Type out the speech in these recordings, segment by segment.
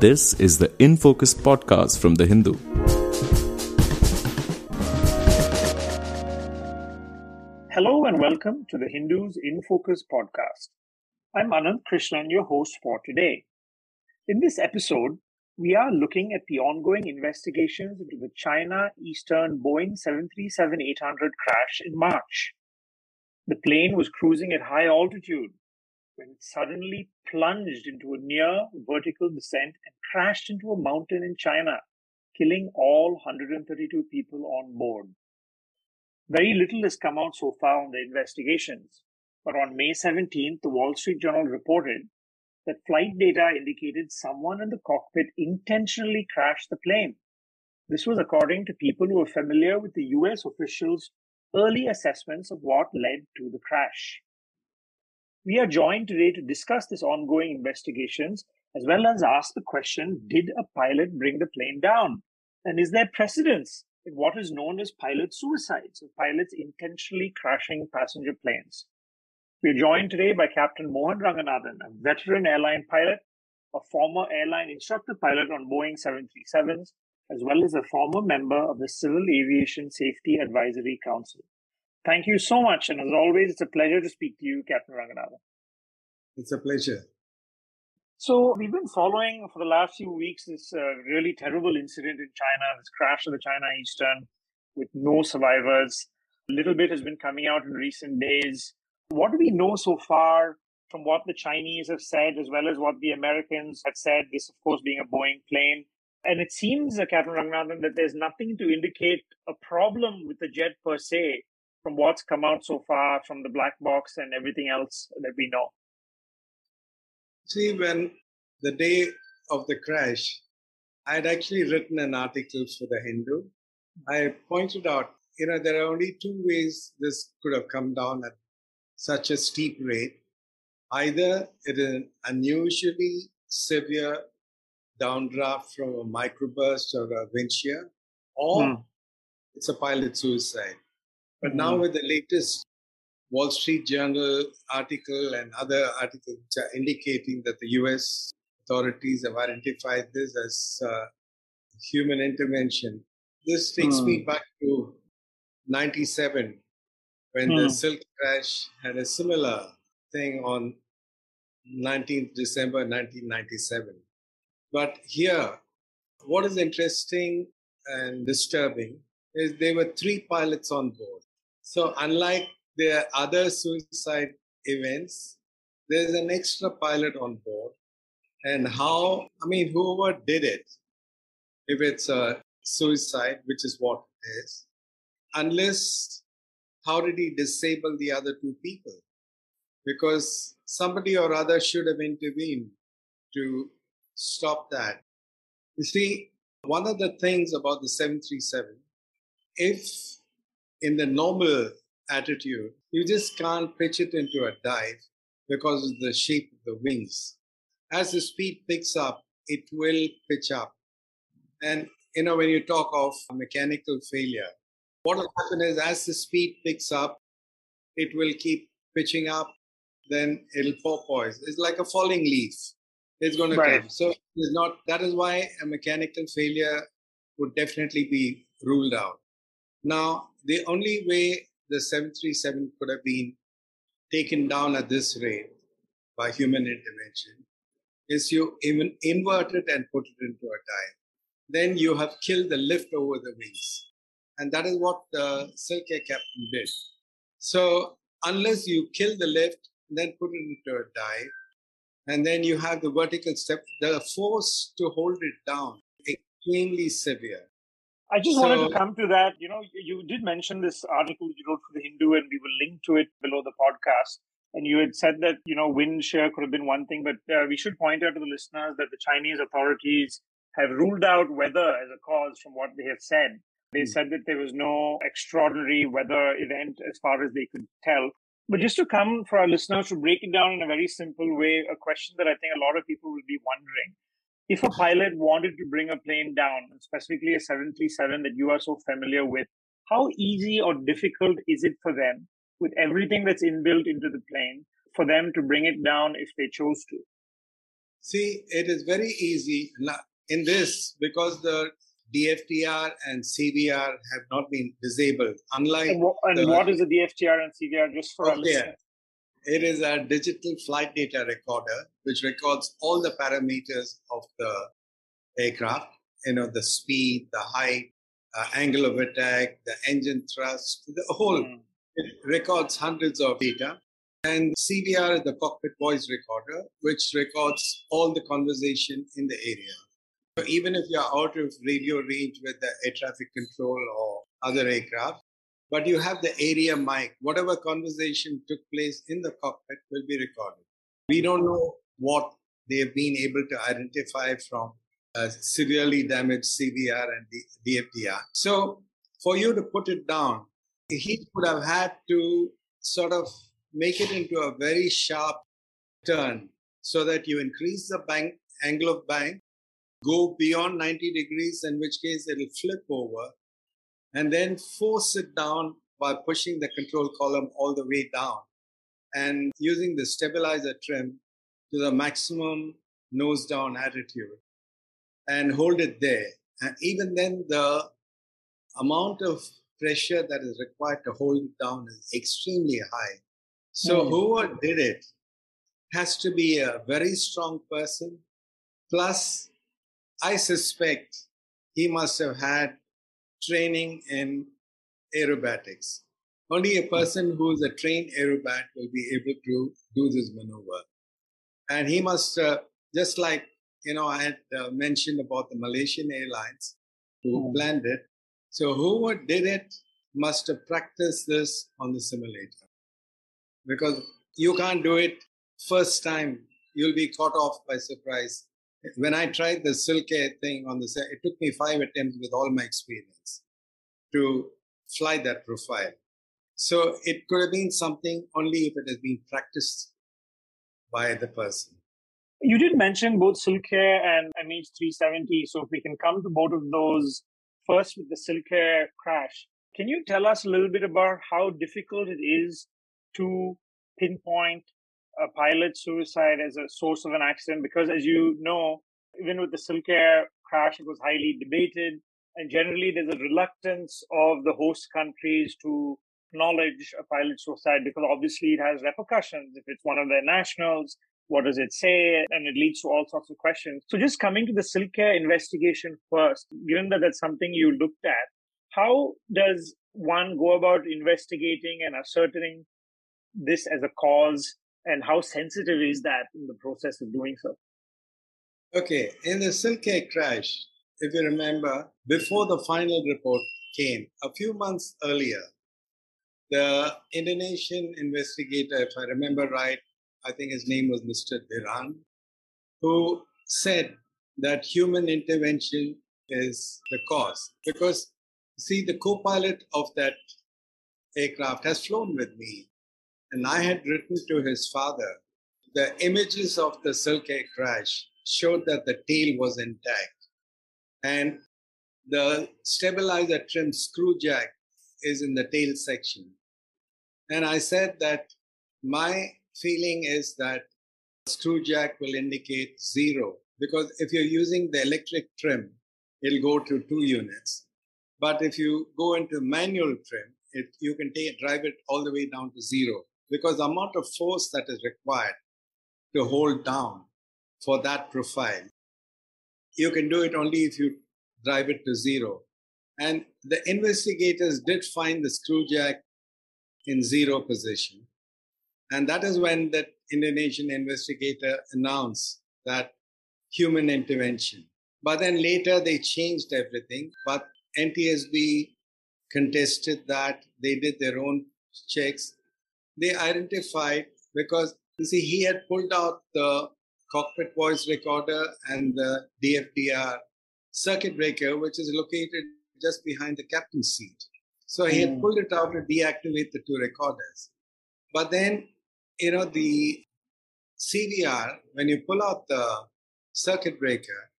This is the In Focus podcast from The Hindu. Hello and welcome to the Hindus in Focus podcast. I'm Ananth Krishnan, your host for today. In this episode, we are looking at the ongoing investigations into the China Eastern Boeing 737 800 crash in March. The plane was cruising at high altitude when it suddenly plunged into a near vertical descent and crashed into a mountain in China, killing all 132 people on board. Very little has come out so far on the investigations, but on May 17th, the Wall Street Journal reported that flight data indicated someone in the cockpit intentionally crashed the plane. This was according to people who were familiar with the US officials' early assessments of what led to the crash. We are joined today to discuss this ongoing investigations as well as ask the question Did a pilot bring the plane down? And is there precedence in what is known as pilot suicides, of pilots intentionally crashing passenger planes? We are joined today by Captain Mohan Ranganathan, a veteran airline pilot, a former airline instructor pilot on Boeing 737s, as well as a former member of the Civil Aviation Safety Advisory Council. Thank you so much. And as always, it's a pleasure to speak to you, Captain Ranganathan. It's a pleasure. So, we've been following for the last few weeks this uh, really terrible incident in China, this crash of the China Eastern with no survivors. A little bit has been coming out in recent days. What do we know so far from what the Chinese have said, as well as what the Americans have said? This, of course, being a Boeing plane. And it seems, uh, Captain Ranganathan, that there's nothing to indicate a problem with the jet per se from what's come out so far from the black box and everything else that we know? See, when the day of the crash, I had actually written an article for the Hindu. I pointed out, you know, there are only two ways this could have come down at such a steep rate. Either it is an unusually severe downdraft from a microburst or a wind shear, or hmm. it's a pilot suicide. But now, mm-hmm. with the latest Wall Street Journal article and other articles which are indicating that the US authorities have identified this as uh, human intervention, this takes mm. me back to 97 when mm. the hmm. Silk crash had a similar thing on 19th December 1997. But here, what is interesting and disturbing is there were three pilots on board. So, unlike the other suicide events, there's an extra pilot on board. And how, I mean, whoever did it, if it's a suicide, which is what it is, unless how did he disable the other two people? Because somebody or other should have intervened to stop that. You see, one of the things about the 737, if in the normal attitude, you just can't pitch it into a dive because of the shape of the wings. As the speed picks up, it will pitch up. And you know, when you talk of mechanical failure, what will happen is as the speed picks up, it will keep pitching up, then it'll porpoise. It's like a falling leaf. It's going to right. come. So it's not that is why a mechanical failure would definitely be ruled out. Now, the only way the 737 could have been taken down at this rate by human intervention is you even invert it and put it into a dive. Then you have killed the lift over the wings. And that is what the Silk Air captain did. So unless you kill the lift, then put it into a dive, and then you have the vertical step, the force to hold it down extremely severe. I just so, wanted to come to that. You know, you did mention this article you wrote for the Hindu, and we will link to it below the podcast. And you had said that you know wind shear could have been one thing, but uh, we should point out to the listeners that the Chinese authorities have ruled out weather as a cause from what they have said. They mm. said that there was no extraordinary weather event as far as they could tell. But just to come for our listeners to break it down in a very simple way, a question that I think a lot of people will be wondering if a pilot wanted to bring a plane down, specifically a 737 that you are so familiar with, how easy or difficult is it for them with everything that's inbuilt into the plane for them to bring it down if they chose to? See, it is very easy in this because the DFDR and CVR have not been disabled. Unlike and, and the, what is the DFDR and CVR? Just for our listeners. It is a digital flight data recorder which records all the parameters of the aircraft. You know, the speed, the height, uh, angle of attack, the engine thrust, the whole. Mm. It records hundreds of data. And CVR is the cockpit voice recorder, which records all the conversation in the area. So even if you're out of radio range with the air traffic control or other aircraft, but you have the area mic, whatever conversation took place in the cockpit will be recorded. We don't know what they have been able to identify from a severely damaged CVR and DFDR. So for you to put it down, he would have had to sort of make it into a very sharp turn so that you increase the bank angle of bank, go beyond 90 degrees, in which case it'll flip over, and then force it down by pushing the control column all the way down and using the stabilizer trim to the maximum nose down attitude and hold it there. And even then, the amount of pressure that is required to hold it down is extremely high. So, mm. whoever did it has to be a very strong person. Plus, I suspect he must have had training in aerobatics. Only a person who is a trained aerobat will be able to do this maneuver. And he must, uh, just like, you know, I had uh, mentioned about the Malaysian Airlines who mm. planned it. So whoever did it must have practiced this on the simulator. Because you can't do it first time. You'll be caught off by surprise. When I tried the Silk Air thing on the it took me five attempts with all my experience to fly that profile. So it could have been something only if it has been practiced by the person. You did mention both Silk Air and MH370. So if we can come to both of those first with the Silk Air crash, can you tell us a little bit about how difficult it is to pinpoint a pilot suicide as a source of an accident? Because as you know, even with the Silk Air crash, it was highly debated. And generally, there's a reluctance of the host countries to acknowledge a pilot suicide because obviously it has repercussions. If it's one of their nationals, what does it say? And it leads to all sorts of questions. So just coming to the Silk Air investigation first, given that that's something you looked at, how does one go about investigating and ascertaining this as a cause and how sensitive is that in the process of doing so? Okay, in the Silk Air crash, if you remember, before the final report came, a few months earlier, the Indonesian investigator, if I remember right, I think his name was Mr. Diran, who said that human intervention is the cause. Because, see, the co pilot of that aircraft has flown with me. And I had written to his father. The images of the Silk Air crash showed that the tail was intact and the stabilizer trim screw jack is in the tail section. And I said that my feeling is that screw jack will indicate zero because if you're using the electric trim, it'll go to two units. But if you go into manual trim, it, you can take, drive it all the way down to zero because the amount of force that is required to hmm. hold down for that profile you can do it only if you drive it to zero. And the investigators did find the screw jack in zero position. And that is when that Indonesian investigator announced that human intervention. But then later they changed everything. But NTSB contested that. They did their own checks. They identified because you see, he had pulled out the cockpit voice recorder and the DFDR circuit breaker, which is located just behind the captain's seat. So he had hmm. pulled it out to deactivate the two recorders. But then, you know, the CVR, when you pull out the circuit breaker,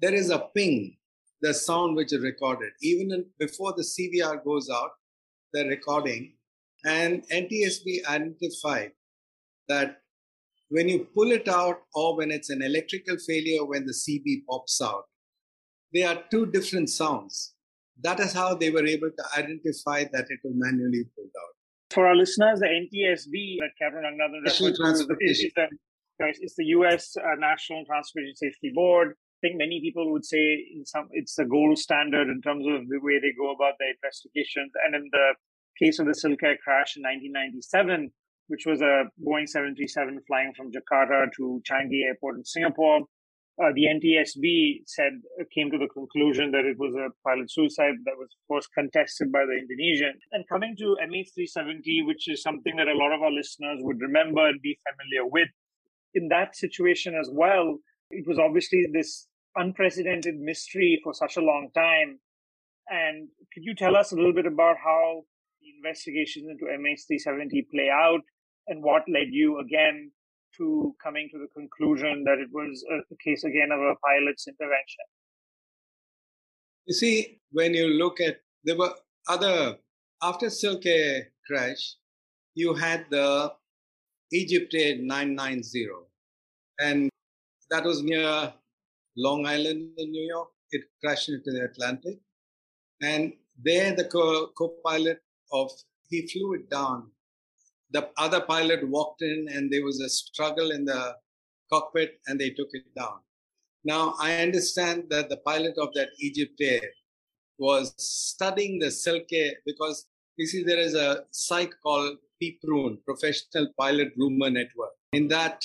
there is a ping, the sound which is recorded. Even in, before the CVR goes out, the recording, and NTSB identified that when you pull it out or when it's an electrical failure when the CB pops out, they are two different sounds. That is how they were able to identify that it was manually pulled out. For our listeners, the NTSB that Captain Ranganathan referred to is the, is the, it's the U.S. Uh, National Transportation Safety Board. I think many people would say in some it's the gold standard in terms of the way they go about their investigations. And in the case of the Silk Air crash in 1997, which was a Boeing 737 flying from Jakarta to Changi Airport in Singapore. Uh, the NTSB said uh, came to the conclusion that it was a pilot suicide that was, course, contested by the Indonesian. And coming to MH370, which is something that a lot of our listeners would remember and be familiar with, in that situation as well, it was obviously this unprecedented mystery for such a long time. And could you tell us a little bit about how investigations into MH370 play out and what led you again to coming to the conclusion that it was a, case again of a pilot's intervention? You see, when you look at there were other after Silk Air crash, you had the Egypt Air 990, and that was near Long Island in New York. It crashed into the Atlantic, and there the co- co-pilot of he flew it down the other pilot walked in and there was a struggle in the cockpit and they took it down. Now, I understand that the pilot of that Egypt Air was studying the Silk Air because you see, there is a site called PPRuNe, Professional Pilot Rumor Network. In that,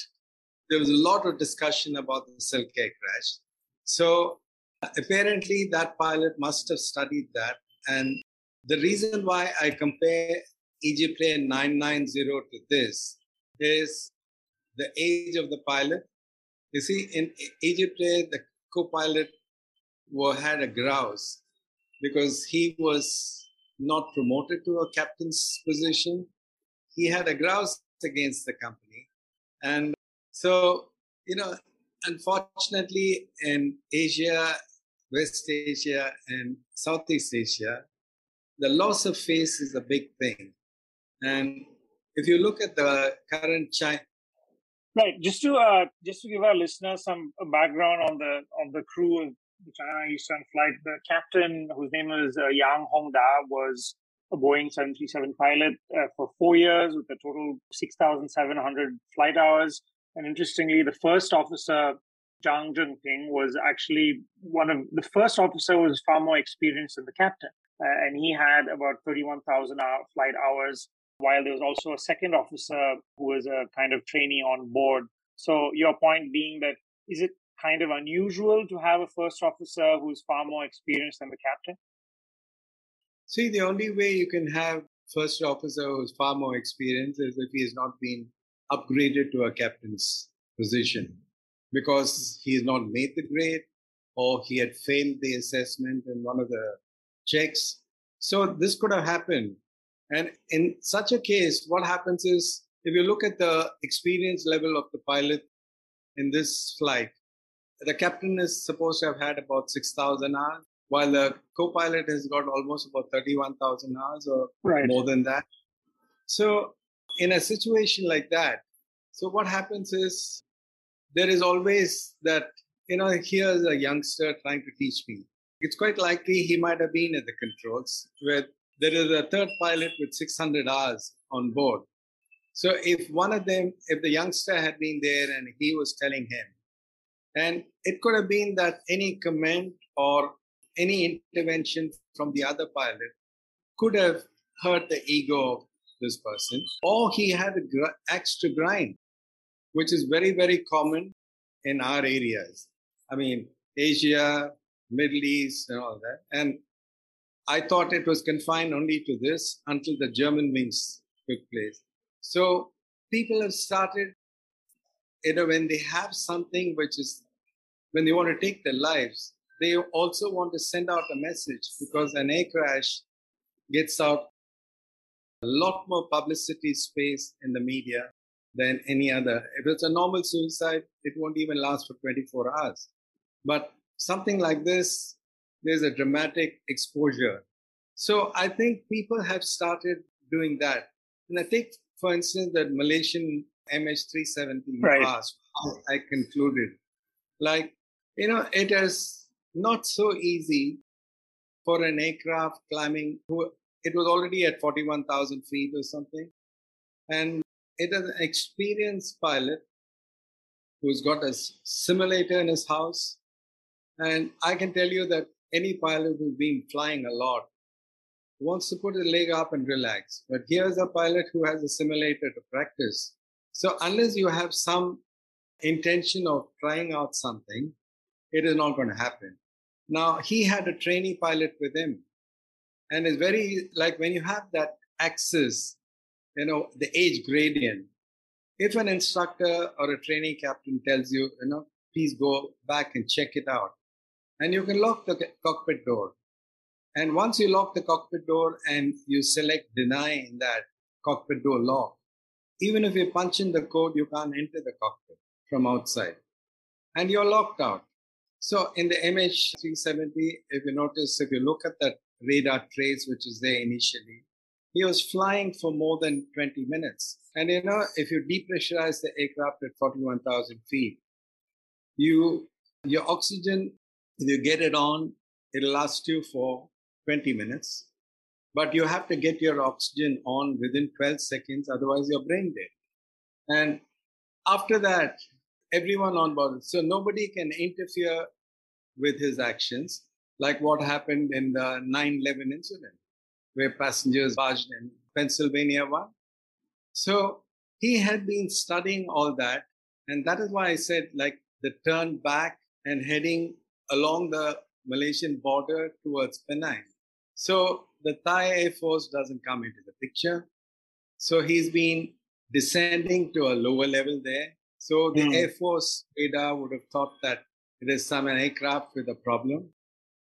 there was a lot of discussion about the Silk Air crash. So apparently, that pilot must have studied that. And the reason why I compare Air 990 to this is the age of the pilot. You see, in Air, the co-pilot had a grouse because he was not promoted to a captain's position. He had a grouse against the company. And so, you know, unfortunately, in Asia, West Asia, and Southeast Asia, the loss of face is a big thing. And if you look at the current China, right, just to uh, just to give our listeners some background on the on the crew of the China Eastern flight, the captain whose name was uh, Yang Hongda was a Boeing 737 pilot uh, for four years with a total 6,700 flight hours. And interestingly, the first officer, Zhang Zhengping, was actually one of the first officer was far more experienced than the captain. Uh, and he had about 31,000 flight hours while there was also a second officer who was a kind of trainee on board. So your point being that is it kind of unusual to have a first officer who's far more experienced than the captain? See, the only way you can have first officer who's far more experienced is if he has not been upgraded to a captain's position because he has not made the grade or he had failed the assessment in one of the checks. So this could have happened and in such a case, what happens is if you look at the experience level of the pilot in this flight, the captain is supposed to have had about 6,000 hours, while the co pilot has got almost about 31,000 hours or right. more than that. So, in a situation like that, so what happens is there is always that, you know, here's a youngster trying to teach me. It's quite likely he might have been at the controls where there is a third pilot with 600 hours on board. So if one of them, if the youngster had been there and he was telling him, and it could have been that any comment or any intervention from the other pilot could have hurt the ego of this person, or he had an gr- axe to grind, which is very, very common in our areas. I mean, Asia, Middle East, and all that. And I thought it was confined only to this until the Germanwings took place. So people have started, you know, when they have something which is, when they want to take their lives, they also want to send out a message because an air crash gets out a lot more publicity space in the media than any other. If it's a normal suicide, it won't even last for 24 hours. But something like this there's a dramatic exposure. So I think people have started doing that. And I think, for instance, that Malaysian MH370 Right. passed, I concluded, like, you know, it is not so easy for an aircraft climbing, who it was already at 41,000 feet or something. And it is an experienced pilot who's got a simulator in his house. And I can tell you that any pilot who's been flying a lot wants to put a leg up and relax. But here's a pilot who has a simulator to practice. So unless you have some intention of trying out something, it is not going to happen. Now he had a trainee pilot with him. And it's very like when you have that axis, you know, the age gradient. If an instructor or a training captain tells you, you know, please go back and check it out. And you can lock the cockpit door. And once you lock the cockpit door and you select deny in that cockpit door lock, even if you punch in the code, you can't enter the cockpit from outside. And you're locked out. So in the MH370, if you notice, if you look at that radar trace, which is there initially, he was flying for more than 20 minutes. And you know, if you depressurize the aircraft at 41,000 feet, you your oxygen, if you get it on, it'll last you for 20 minutes. But you have to get your oxygen on within 12 seconds, otherwise you're brain dead. And after that, everyone on board. So nobody can interfere with his actions, like what happened in the 9 11 incident, where passengers barged in Pennsylvania one. So he had been studying all that. And that is why I said, like, the turn back and heading along the Malaysian border towards Penang. So the Thai Air Force doesn't come into the picture. So he's been descending to a lower level there. So the Hmm. Air Force radar would have thought that it is some aircraft with a problem.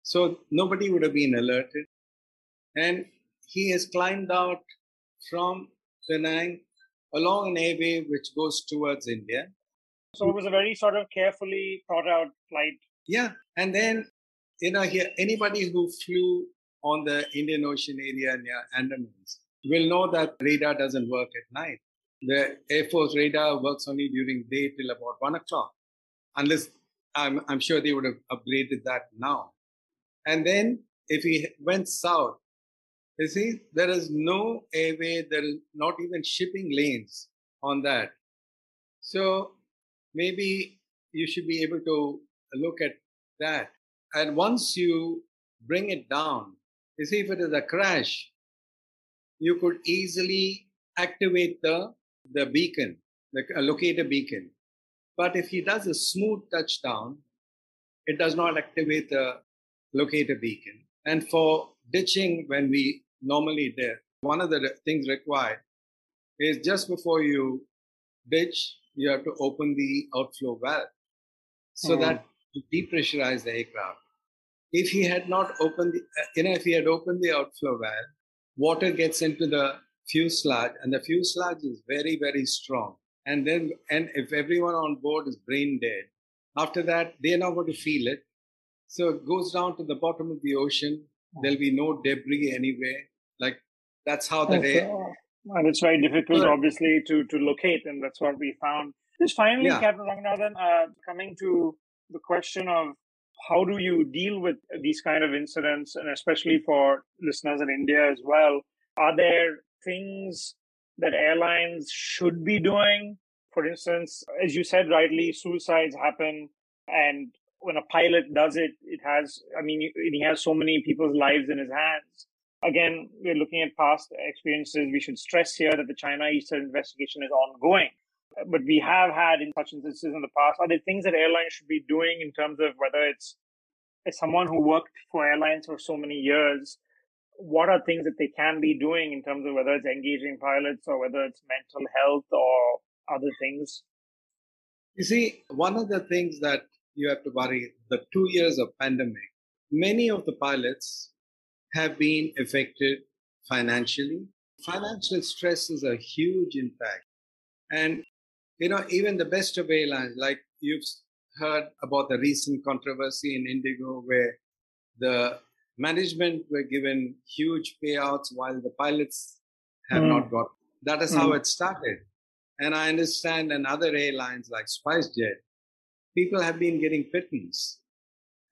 So nobody would have been alerted. And he has climbed out from Penang along an airway which goes towards India. So it was a very sort of carefully thought out flight. Yeah. And then, you know, here, anybody who flew on the Indian Ocean area near Andamans will know that radar doesn't work at night. The Air Force radar works only during day till about one o'clock, unless I'm, I'm sure they would have upgraded that now. And then if he went south, you see, there is no airway, there is not even shipping lanes on that. So maybe you should be able to look at that. And once you bring it down, you see, if it is a crash, you could easily activate the, the beacon, the locator beacon. But if he does a smooth touchdown, it does not activate the locator beacon. And for ditching, when we normally did, one of the things required is just before you ditch, you have to open the outflow valve so Mhm. that to depressurize the aircraft. If he had not opened, the, uh, you know, if he had opened the outflow valve, water gets into the fuselage, and the fuselage is very, very strong. And then, and if everyone on board is brain dead, after that they're not going to feel it. So it goes down to the bottom of the ocean. There'll be no debris anywhere. Like that's how the day. uh, and it's very difficult, obviously, to, to locate, and that's what we found. Just finally, Yeah. Captain Ranganathan, uh, coming to the question of how do you deal with these kind of incidents, and especially for listeners in India as well, are there things that airlines should be doing? For instance, as you said rightly, suicides happen, and when a pilot does it, it has, I mean, he has so many people's lives in his hands. Again, we're looking at past experiences. We should stress here that the China Eastern investigation is ongoing. But we have had in such instances in the past. Are there things that airlines should be doing in terms of whether it's as someone who worked for airlines for so many years, what are things that they can be doing in terms of whether it's engaging pilots or whether it's mental health or other things? You see, one of the things that you have to worry the two years of pandemic, many of the pilots have been affected financially. Financial stress is a huge impact. And, you know, even the best of airlines, like you've heard about the recent controversy in Indigo where the management were given huge payouts while the pilots have Mm. not got. That is how it started. And I understand in other airlines like SpiceJet, people have been getting pittance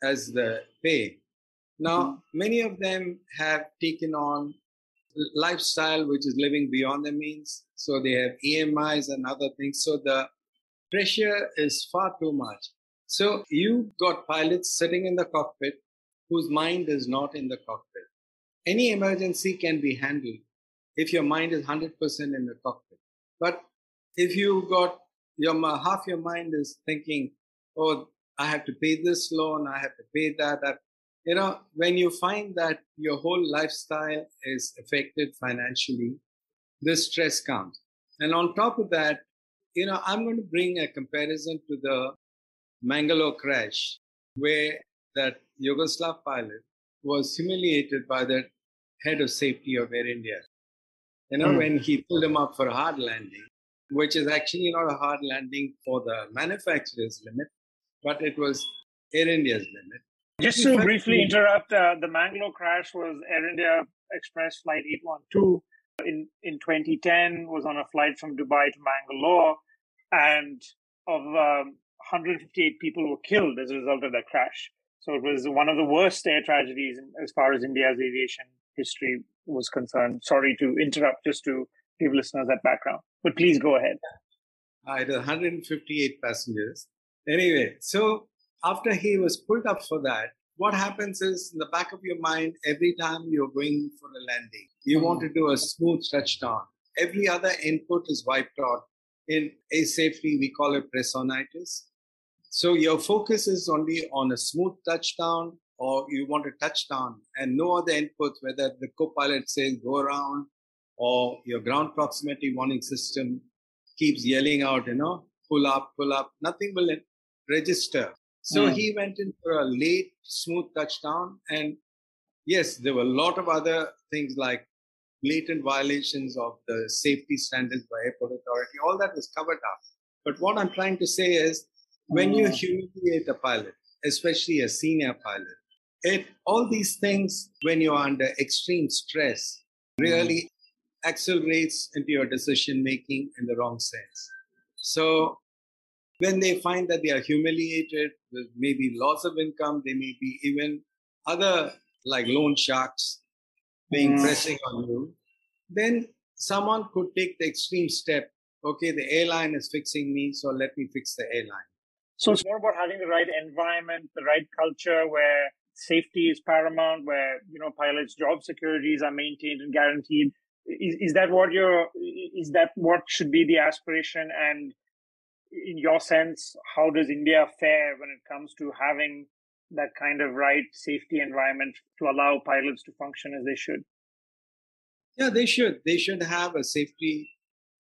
as the pay. Now, mm-hmm. many of them have taken on lifestyle which is living beyond their means. So they have EMIs and other things. So the pressure is far too much. So you got pilots sitting in the cockpit whose mind is not in the cockpit. Any emergency can be handled if your mind is 100% in the cockpit. But if you got your half your mind is thinking, oh, I have to pay this loan, I have to pay that, that. You know, when you find that your whole lifestyle is affected financially, this stress comes. And on top of that, you know, I'm going to bring a comparison to the Mangalore crash, where that Yugoslav pilot was humiliated by the head of safety of Air India. You know, mm. when he pulled him up for a hard landing, which is actually not a hard landing for the manufacturer's limit, but it was Air India's limit. Just to briefly interrupt, uh, the Mangalore crash was Air India Express Flight 812 in, in 2010, was on a flight from Dubai to Mangalore, and of um, 158 people were killed as a result of that crash. So it was one of the worst air tragedies as far as India's aviation history was concerned. Sorry to interrupt, just to give listeners that background. But please go ahead. Uh, it was 158 passengers. Anyway, so after he was pulled up for that, what happens is in the back of your mind, every time you're going for a landing, you mm-hmm. want to do a smooth touchdown. Every other input is wiped out. In a safety, we call it pressonitis. So your focus is only on a smooth touchdown or you want a touchdown and no other inputs, whether the co-pilot says go around or your ground proximity warning system keeps yelling out, you know, pull up, pull up, nothing will register. So mm. he went in for a late, smooth touchdown. And yes, there were a lot of other things like blatant violations of the safety standards by airport authority. All that was covered up. But what I'm trying to say is when you hmm. humiliate a pilot, especially a senior pilot, it all these things when you're under extreme stress really mm. accelerates into your decision making in the wrong sense. So when they find that they are humiliated, with maybe loss of income, they may be even other like loan sharks being mm. pressing on you, then someone could take the extreme step. Okay, the airline is fixing me, so let me fix the airline. So it's more about having the right environment, the right culture where safety is paramount, where you know pilots' job securities are maintained and guaranteed. Is, is that what your is that what should be the aspiration? And in your sense, how does India fare when it comes to having that kind of right safety environment to allow pilots to function as they should? Yeah, they should. They should have a safety.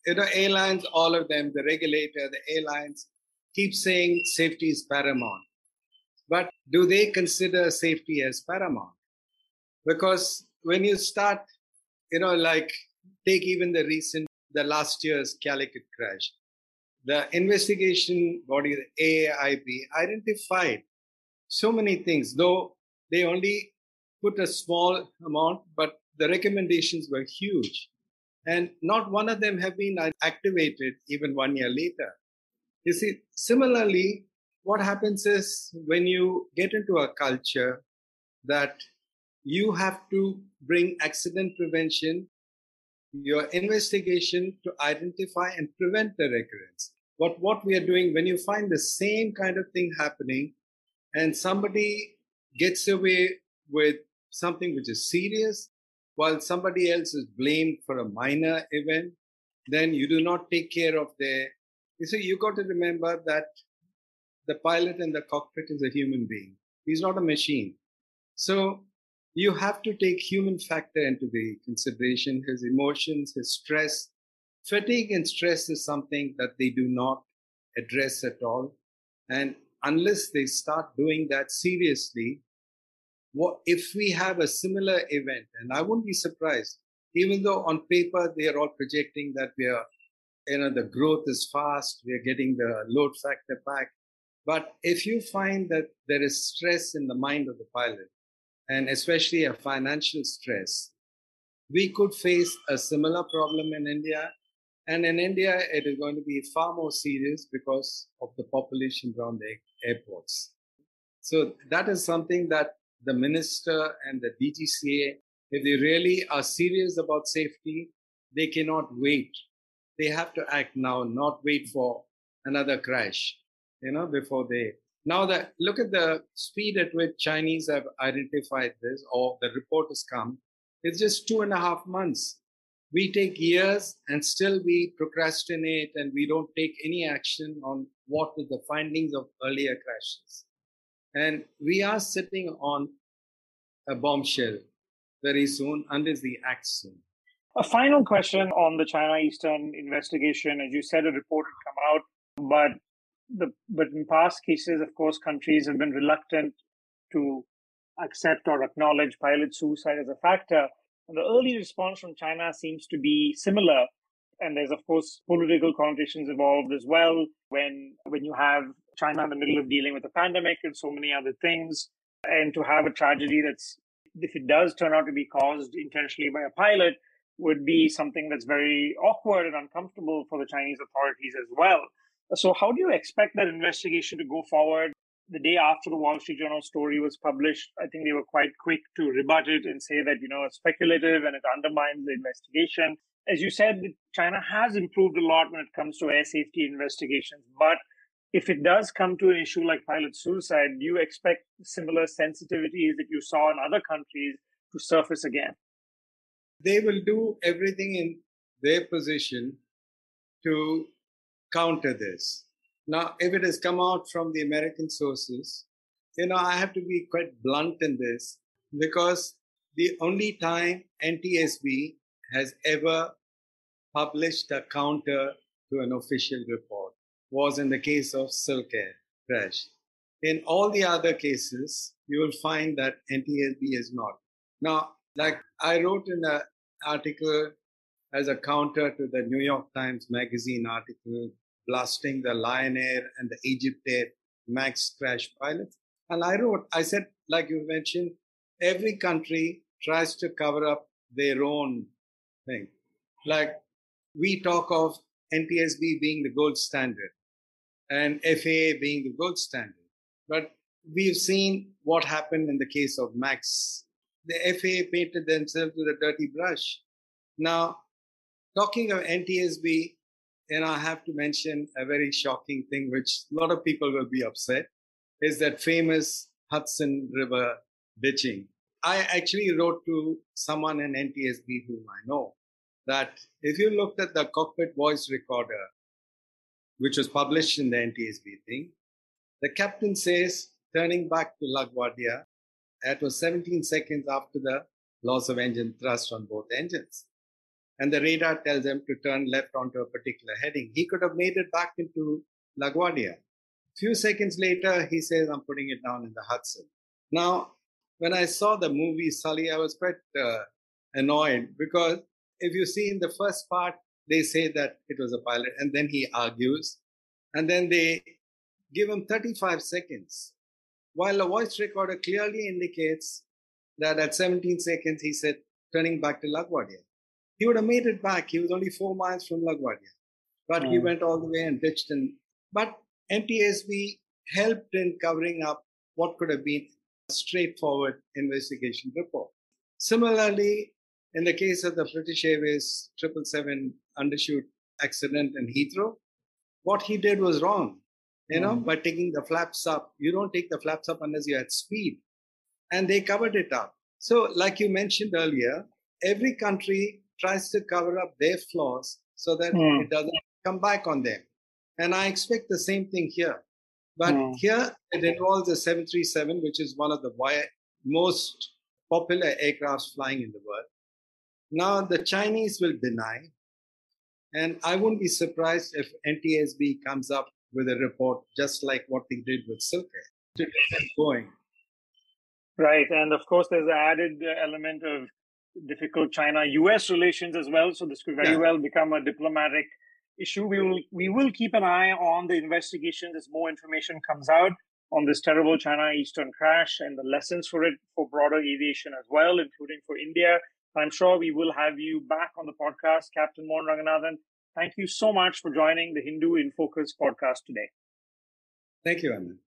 You know, airlines, all of them, the regulator, the airlines, keep saying safety is paramount. But do they consider safety as paramount? Because when you start, you know, like take even the recent, the last year's Calicut crash, the investigation body, the AIB, identified so many things, though they only put a small amount, but the recommendations were huge. And not one of them have been activated even one year later. You see, similarly, what happens is when you get into a culture that you have to bring accident prevention, your investigation to identify and prevent the recurrence. But what we are doing when you find the same kind of thing happening and somebody gets away with something which is serious while somebody else is blamed for a minor event, then you do not take care of their. You see, you got to remember that the pilot in the cockpit is a human being. He's not a machine. So you have to take human factor into the consideration, his emotions, his stress. Fatigue and stress is something that they do not address at all. And unless they start doing that seriously, what if we have a similar event? And I wouldn't be surprised, even though on paper they are all projecting that we are, you know, the growth is fast, we are getting the load factor back. But if you find that there is stress in the mind of the pilot, and especially a financial stress, we could face a similar problem in India. And in India, it is going to be far more serious because of the population around the airports. So that is something that the minister and the DGCA, if they really are serious about safety, they cannot wait. They have to act now, not wait for another crash, you know, before they. Now that look at the speed at which Chinese have identified this, or the report has come. It's just two and a half months. We take years and still we procrastinate and we don't take any action on what were the findings of earlier crashes. And we are sitting on a bombshell very soon unless we act soon. A final question on the China Eastern investigation. As you said, a report had come out, but the but in past cases, of course, countries have been reluctant to accept or acknowledge pilot suicide as a factor. And the early response from China seems to be similar. And there's of course political connotations involved as well when when you have China in the middle of dealing with a pandemic and so many other things. And to have a tragedy that's, if it does turn out to be caused intentionally by a pilot, would be something that's very awkward and uncomfortable for the Chinese authorities as well. So, how do you expect that investigation to go forward? The day after the Wall Street Journal story was published, I think they were quite quick to rebut it and say that, you know, it's speculative and it undermines the investigation. As you said, China has improved a lot when it comes to air safety investigations, but if it does come to an issue like pilot suicide, do you expect similar sensitivities that you saw in other countries to surface again? They will do everything in their position to counter this. Now, if it has come out from the American sources, you know, I have to be quite blunt in this because the only time NTSB has ever published a counter to an official report was in the case of Silk Air crash. In all the other cases, you will find that NTSB is not. Now, like I wrote in an article as a counter to the New York Times Magazine article blasting the Lion Air and the Egypt Air MAX crash pilots. And I wrote, I said, like you mentioned, every country tries to cover up their own thing. Like we talk of NTSB being the gold standard and FAA being the gold standard. But we've seen what happened in the case of Max. The FAA painted themselves with a dirty brush. Now, talking of NTSB, and I have to mention a very shocking thing, which a lot of people will be upset, is that famous Hudson River ditching. I actually wrote to someone in NTSB whom I know that if you looked at the cockpit voice recorder which was published in the NTSB thing, the captain says, turning back to LaGuardia, it was 17 seconds after the loss of engine thrust on both engines. And the radar tells him to turn left onto a particular heading. He could have made it back into LaGuardia. A few seconds later, he says, I'm putting it down in the Hudson. Now, when I saw the movie Sully, I was quite uh, annoyed because if you see in the first part, they say that it was a pilot, and then he argues, and then they give him 35 seconds, while the voice recorder clearly indicates that at 17 seconds he said, turning back to LaGuardia. He would have made it back. He was only four miles from LaGuardia, but mm. he went all the way and ditched. And but NTSB helped in covering up what could have been a straightforward investigation report. Similarly, in the case of the British Airways 777 undershoot accident in Heathrow, what he did was wrong. You know, mm. by taking the flaps up, you don't take the flaps up unless you're at speed. And they covered it up. So, like you mentioned earlier, every country tries to cover up their flaws so that mm. it doesn't come back on them. And I expect the same thing here. But mm. here it involves a 737, which is one of the most popular aircrafts flying in the world. Now, the Chinese will deny, and I wouldn't be surprised if NTSB comes up with a report just like what they did with Silk Air to get them going. Right. And of course, there's an added element of difficult China US relations as well. So this could very yeah. well become a diplomatic issue. We will, we will keep an eye on the investigation as more information comes out on this terrible China Eastern crash and the lessons for it for broader aviation as well, including for India. I'm sure we will have you back on the podcast, Captain Mohan Ranganathan. thank you so much for joining the Hindu in Focus podcast today. Thank you, Ananth.